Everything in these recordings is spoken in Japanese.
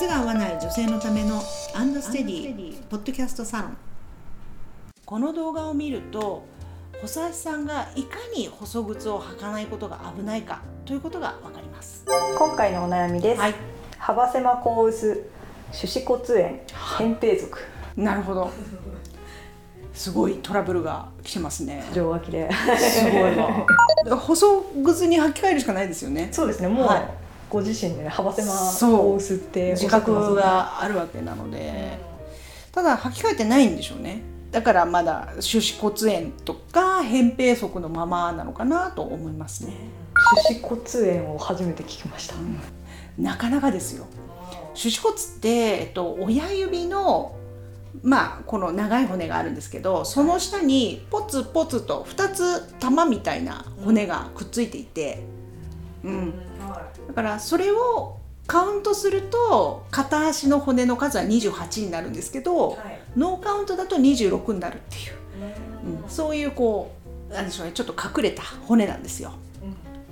靴が合わない女性のためのアンドステディポッドキャストサロン。この動画を見ると細足さんがいかに細靴を履かないことが危ないかということがわかります。今回のお悩みです、はい。幅狭高薄手指骨炎扁平足。なるほど。すごいトラブルが来てますね。両脇で。すごいわ。細靴に履き替えるしかないですよね。そうですね。もう、はいご自身でね幅狭そう。高薄って自覚があるわけなので、ただ履き替えてないんでしょうね。だからまだ手指骨炎とか扁平足のままなのかなと思いますね。手指骨炎を初めて聞きました、なかなかですよ。手指骨って、えっと、親指のまあこの長い骨があるんですけどその下にポツポツと2つ玉みたいな骨がくっついていて、うん、だからそれをカウントすると片足の骨の数は28になるんですけど、ノーカウントだと26になるっていう、うん、そういうこうなんでしょうねちょっと隠れた骨なんですよ。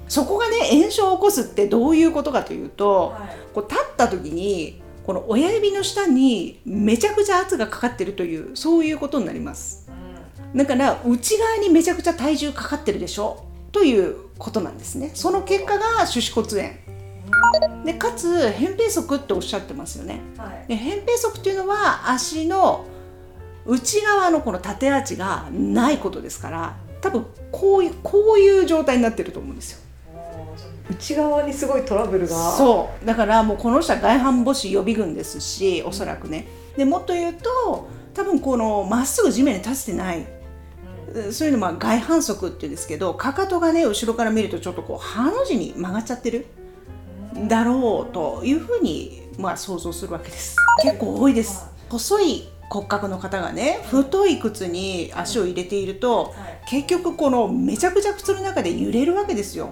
そこがね炎症を起こすってどういうことかというと、こう立った時にこの親指の下にめちゃくちゃ圧がかかってるというそういうことになります。だから内側にめちゃくちゃ体重かかってるでしょ？ということなんですね。その結果が手指骨炎でかつ扁平足っておっしゃってますよね。で扁平足っていうのは足の内側のこの縦アーチがないことですから多分こういうこういう状態になってると思うんですよ。内側にすごいトラブルが。そう。だからもうこの人は外反母趾予備軍ですしおそらくね。でもっと言うと多分このまっすぐ地面に立ててないそういうのまあ外反足っていうんですけどかかとがね後ろから見るとちょっとこうハの字に曲がっちゃってるだろうというふうにまあ想像するわけです。結構多いです。細い骨格の方がね太い靴に足を入れていると結局このめちゃくちゃ靴の中で揺れるわけですよ。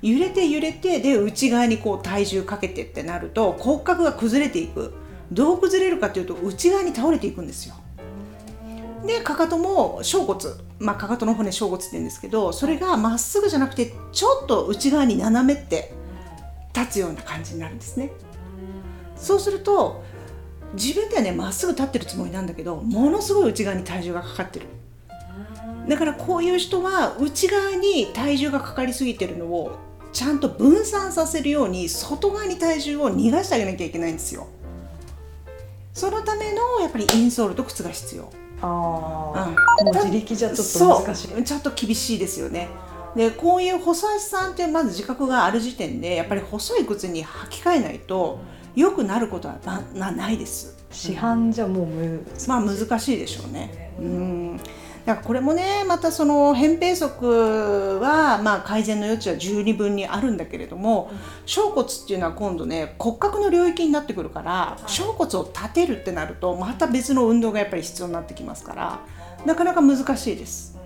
揺れて揺れてで内側にこう体重かけてってなると骨格が崩れていく。どう崩れるかというと内側に倒れていくんですよでかかとも小骨。まあかかとの骨小骨って言うんですけどそれがまっすぐじゃなくてちょっと内側に斜めって立つような感じになるんですね。そうすると自分ではねまっすぐ立ってるつもりなんだけどものすごい内側に体重がかかってる。だからこういう人は内側に体重がかかりすぎてるのをちゃんと分散させるように外側に体重を逃がしてあげなきゃいけないんですよ。そのためのやっぱりインソールと靴が必要。ああ、うん。もう自力じゃちょっと難しい。ちょっと厳しいですよね。でこういう細足さんってまず自覚がある時点でやっぱり細い靴に履き替えないと良くなることはななないです。市販じゃもうむまあ難しいでしょうね。うんだからこれもねまたその扁平足はまあ改善の余地は十二分にあるんだけれども小骨っていうのは今度ね骨格の領域になってくるから小骨を立てるってなるとまた別の運動がやっぱり必要になってきますからなかなか難しいです。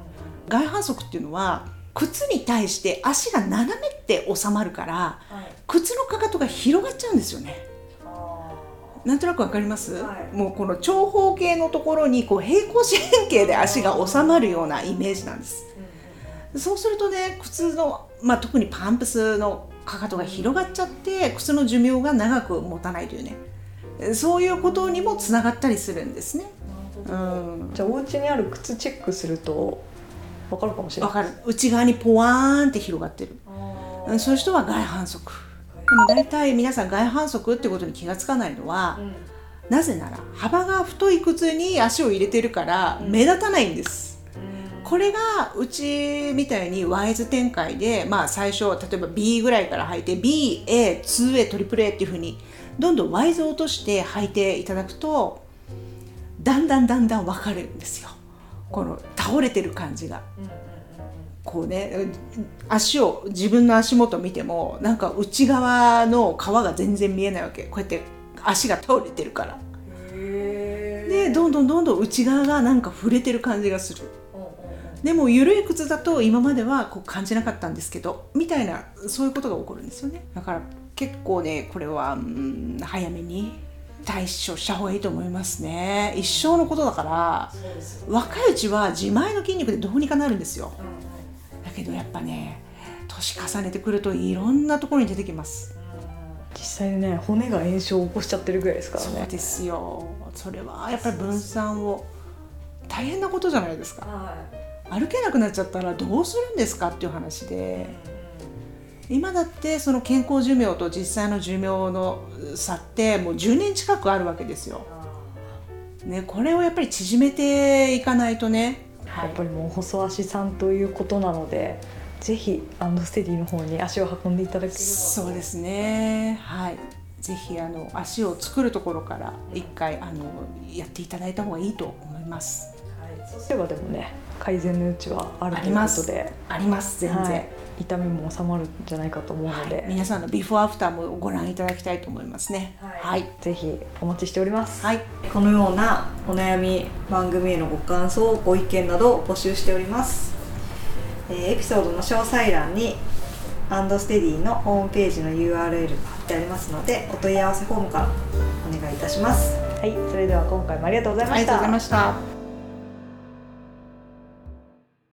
外反足っていうのは靴に対して足が斜めって収まるから靴のかかとが広がっちゃうんですよね。なんとなくわかります、はい。もうこの長方形のところにこう平行四辺形で足が収まるようなイメージなんです。そうするとね靴の、まあ、特にパンプスのかかとが広がっちゃって靴の寿命が長く持たないというね。そういうことにもつながったりするんですね。うん。じゃあお家にある靴チェックするとわかるかもしれないわかる。内側にポワーンって広がってる。うんそういう人は外反足でも大体皆さん外反足ってことに気がつかないのは、なぜなら幅が太い靴に足を入れてるから目立たないんです、これがうちみたいにワイズ展開でまあ最初例えば B ぐらいから履いて BA、2A、トリプル A っていう風にどんどんワイズを落として履いていただくとだんだんだんだん分かるんですよ。この倒れてる感じが。こうね足を自分の足元見てもなんか内側の皮が全然見えないわけ。こうやって足が倒れてるから。でどんどんどんどん内側がなんか触れてる感じがする。でも緩い靴だと今まではこう感じなかったんですけどみたいなそういうことが起こるんですよね。だから結構ねこれは、うん、早めに対処した方がいいと思いますね。一生のことだから若いうちは自前の筋肉でどうにかなるんですよ。だけどやっぱね年重ねてくるといろんなところに出てきます。実際にね骨が炎症を起こしちゃってるぐらいですからね。そうですよ。それはやっぱり分散を大変なことじゃないですか。は歩けなくなっちゃったらどうするんですかっていう話で。今だってその健康寿命と実際の寿命の差ってもう10年近くあるわけですよ、ね、これをやっぱり縮めていかないとね、やっぱりもう細足さんということなのでぜひアンドステディの方に足を運んでいただければ。そうですね。はい。ぜひあの足を作るところから一回あのやっていただいた方がいいと思います。はい、そうすればでもね改善の余地はあるということで。あります。全然、はい、痛みも収まるんじゃないかと思うので、はい皆さんのビフォーアフターもご覧いただきたいと思いますね。はい、ぜひお待ちしております、はい。このようなお悩み番組へのご感想ご意見などを募集しております、えーエピソードの詳細欄にアンドステディのホームページの URL が貼ってありますのでお問い合わせフォームからお願いいたします。はい。それでは今回もありがとうございました。ありがとうございました